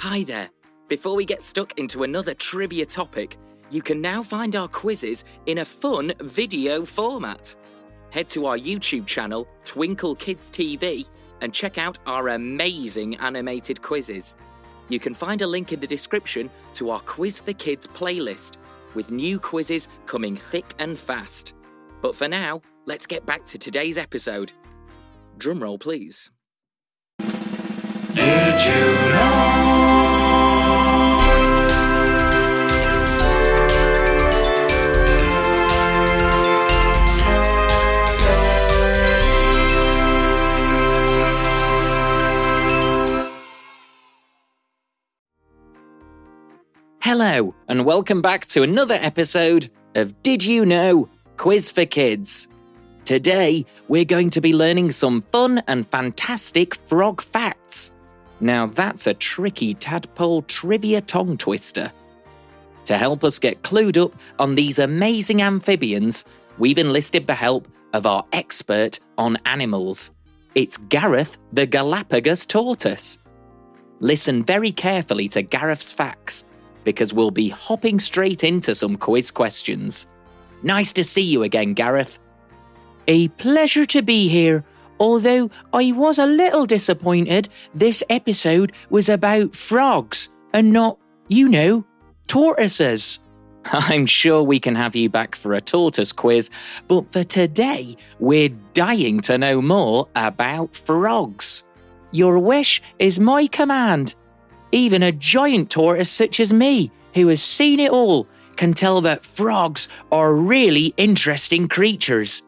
Hi there. Before we get stuck into another trivia topic, you can now find our quizzes in a fun video format. Head to our YouTube channel, Twinkl Kids TV, and check out our amazing animated quizzes. You can find a link in the description to our Quiz for Kids playlist, with new quizzes coming thick and fast. But for now, let's get back to today's episode. Drumroll, please. Did you know? Hello, and welcome back to another episode of Did You Know Quiz for Kids. Today, we're going to be learning some fun and fantastic frog facts. Now, that's a tricky tadpole trivia tongue twister. To help us get clued up on these amazing amphibians, we've enlisted the help of our expert on animals. It's Gareth the Galapagos tortoise. Listen very carefully to Gareth's facts because we'll be hopping straight into some quiz questions. Nice to see you again, Gareth. A pleasure to be here, although I was a little disappointed this episode was about frogs and not, you know, tortoises. I'm sure we can have you back for a tortoise quiz, but for today, we're dying to know more about frogs. Your wish is my command. Even a giant tortoise such as me, who has seen it all, can tell that frogs are really interesting creatures.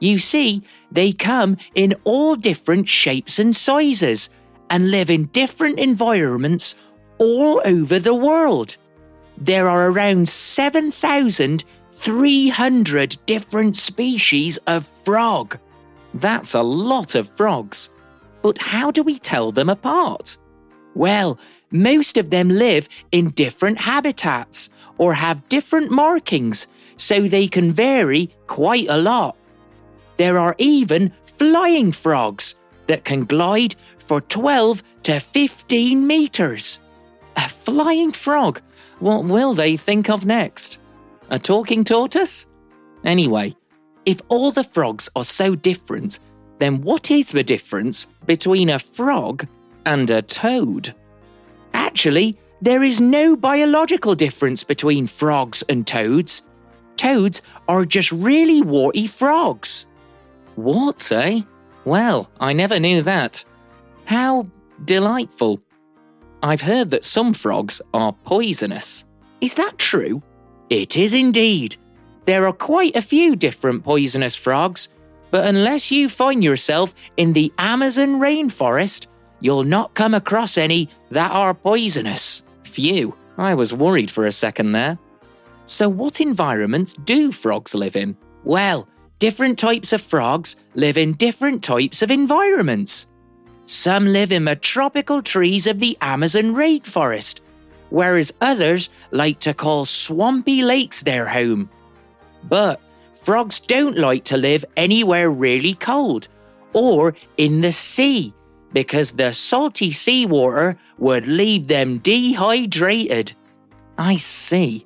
You see, they come in all different shapes and sizes and live in different environments all over the world. There are around 7,300 different species of frog. That's a lot of frogs. But how do we tell them apart? Well, most of them live in different habitats or have different markings, so they can vary quite a lot. There are even flying frogs that can glide for 12 to 15 meters. A flying frog? What will they think of next? A talking tortoise? Anyway, if all the frogs are so different, then what is the difference between a frog and a toad? Actually, there is no biological difference between frogs and toads. Toads are just really warty frogs. What, eh? Well, I never knew that. How delightful. I've heard that some frogs are poisonous. Is that true? It is indeed. There are quite a few different poisonous frogs, but unless you find yourself in the Amazon rainforest, you'll not come across any that are poisonous. Phew, I was worried for a second there. So, what environments do frogs live in? Well, different types of frogs live in different types of environments. Some live in the tropical trees of the Amazon rainforest, whereas others like to call swampy lakes their home. But frogs don't like to live anywhere really cold or in the sea because the salty seawater would leave them dehydrated. I see.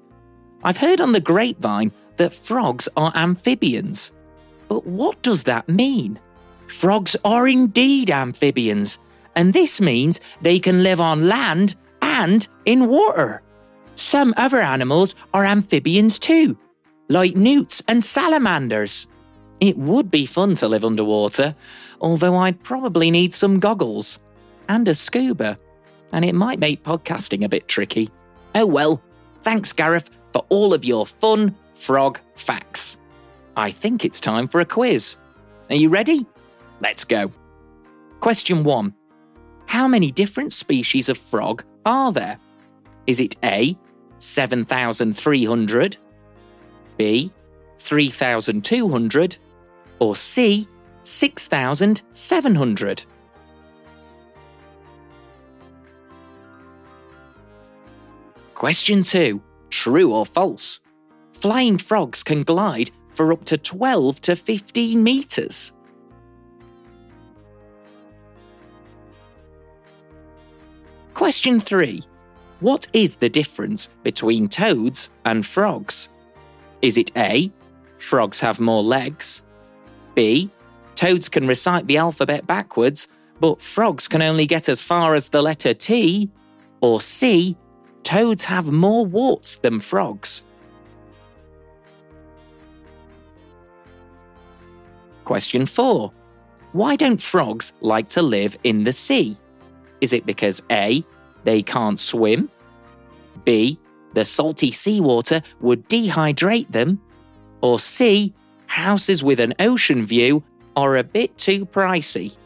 I've heard on the grapevine that frogs are amphibians. But what does that mean? Frogs are indeed amphibians, and this means they can live on land and in water. Some other animals are amphibians too, like newts and salamanders. It would be fun to live underwater, although I'd probably need some goggles and a scuba, and it might make podcasting a bit tricky. Oh well, thanks, Gareth, for all of your fun frog facts. I think it's time for a quiz. Are you ready? Let's go. Question 1 How many different species of frog are there? Is it A, 7,300, B, 3,200, or C, 6,700? Question 2 True or false? Flying frogs can glide for up to 12 to 15 metres. Question 3. What is the difference between toads and frogs? Is it A. Frogs have more legs? B. Toads can recite the alphabet backwards, but frogs can only get as far as the letter T? Or C. Toads have more warts than frogs? Question 4. Why don't frogs like to live in the sea? Is it because A. They can't swim? B. The salty seawater would dehydrate them? Or C. Houses with an ocean view are a bit too pricey?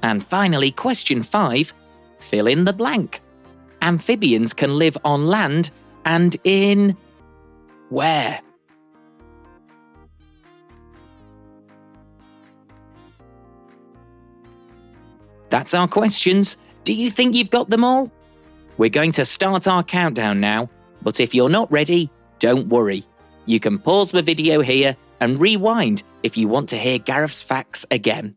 And finally, question 5 fill in the blank. Amphibians can live on land and in. Where? That's our questions. Do you think you've got them all? We're going to start our countdown now, but if you're not ready, don't worry. You can pause the video here and rewind if you want to hear Gareth's facts again.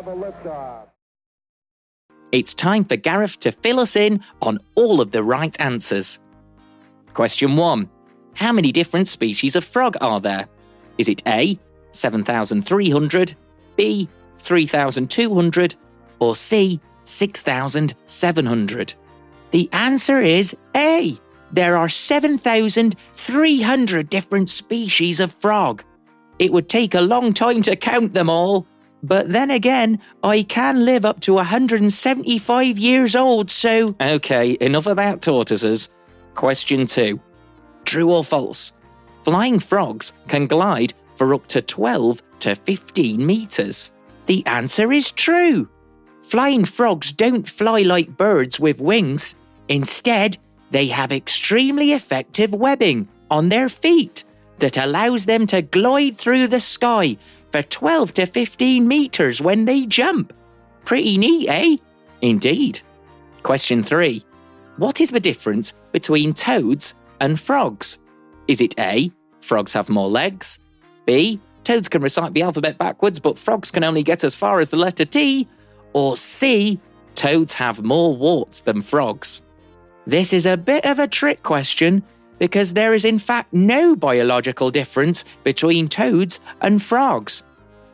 Have a liftoff. It's time for Gareth to fill us in on all of the right answers. Question 1. How many different species of frog are there? Is it A, 7,300, B, 3,200, or C, 6,700? The answer is A. There are 7,300 different species of frog. It would take a long time to count them all. But then again, I can live up to 175 years old, so. Okay, enough about tortoises. Question 2. True or false? Flying frogs can glide for up to 12 to 15 metres. The answer is true. Flying frogs don't fly like birds with wings. Instead, they have extremely effective webbing on their feet that allows them to glide through the sky for 12 to 15 metres when they jump. Pretty neat, eh? Indeed. Question 3. What is the difference between toads and frogs? Is it A. Frogs have more legs? B. Toads can recite the alphabet backwards, but frogs can only get as far as the letter T? Or C. Toads have more warts than frogs? This is a bit of a trick question because there is in fact no biological difference between toads and frogs.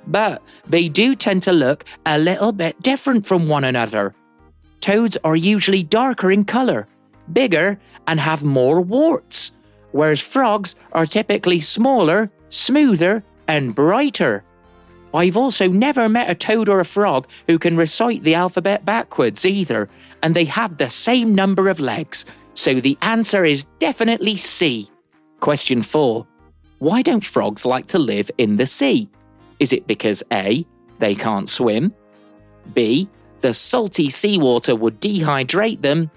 But they do tend to look a little bit different from one another. Toads are usually darker in colour, bigger, and have more warts, whereas frogs are typically smaller, smoother, and brighter. I've also never met a toad or a frog who can recite the alphabet backwards either, and they have the same number of legs, so the answer is definitely C. Question 4. Why don't frogs like to live in the sea? Is it because A. They can't swim? B. The salty seawater would dehydrate them?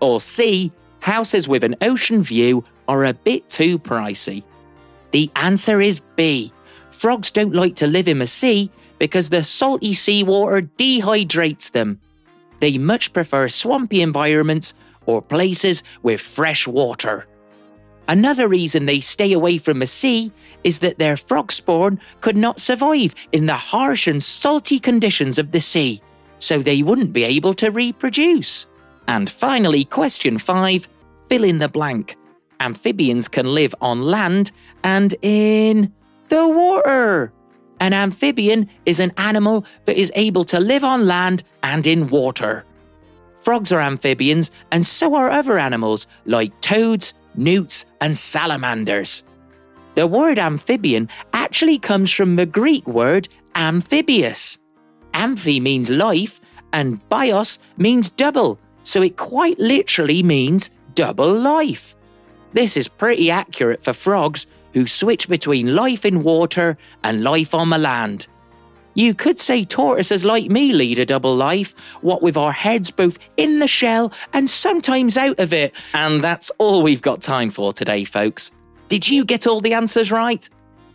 Or C. Houses with an ocean view are a bit too pricey? The answer is B. Frogs don't like to live in the sea because the salty seawater dehydrates them. They much prefer swampy environments or places with fresh water. Another reason they stay away from the sea is that their frog spawn could not survive in the harsh and salty conditions of the sea, so they wouldn't be able to reproduce. And finally, question 5 fill in the blank. Amphibians can live on land and in the water. An amphibian is an animal that is able to live on land and in water. Frogs are amphibians, and so are other animals like toads, newts, and salamanders. The word amphibian actually comes from the Greek word amphibious. Amphi means life, and bios means double, so it quite literally means double life. This is pretty accurate for frogs, who switch between life in water and life on the land. You could say tortoises like me lead a double life, what with our heads both in the shell and sometimes out of it. And that's all we've got time for today, folks. Did you get all the answers right?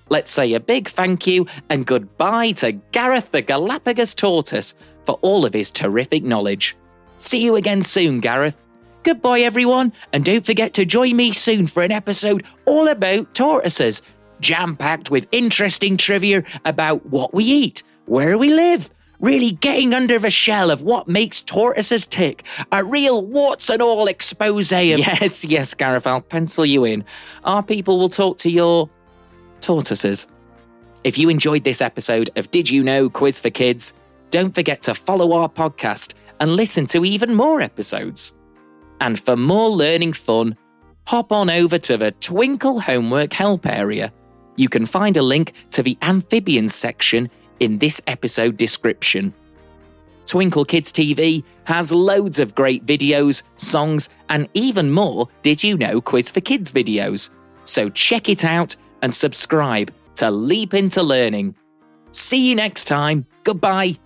Let's say a big thank you and goodbye to Gareth the Galapagos tortoise for all of his terrific knowledge. See you again soon, Gareth. Goodbye, everyone, and don't forget to join me soon for an episode all about tortoises, jam packed with interesting trivia about what we eat, where we live, really getting under the shell of what makes tortoises tick. A real warts and all expose of. Yes, yes, Gareth, I'll pencil you in. Our people will talk to your tortoises. If you enjoyed this episode of Did You Know Quiz for Kids, don't forget to follow our podcast and listen to even more episodes. And for more learning fun, hop on over to the Twinkl Homework Help area. You can find a link to the amphibians section in this episode description. Twinkl Kids TV has loads of great videos, songs, and even more Did You Know Quiz for Kids videos. So check it out and subscribe to Leap Into Learning. See you next time. Goodbye.